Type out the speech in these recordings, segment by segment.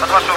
А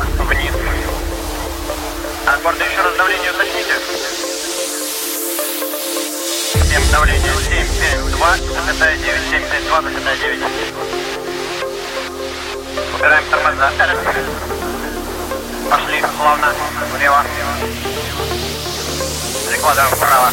Вниз. От борта еще раз давление уточните. Всем давление 772, запятая 9, 772, запятая 9. Убираем тормоза. Пошли, плавно, влево. Прикладываем вправо.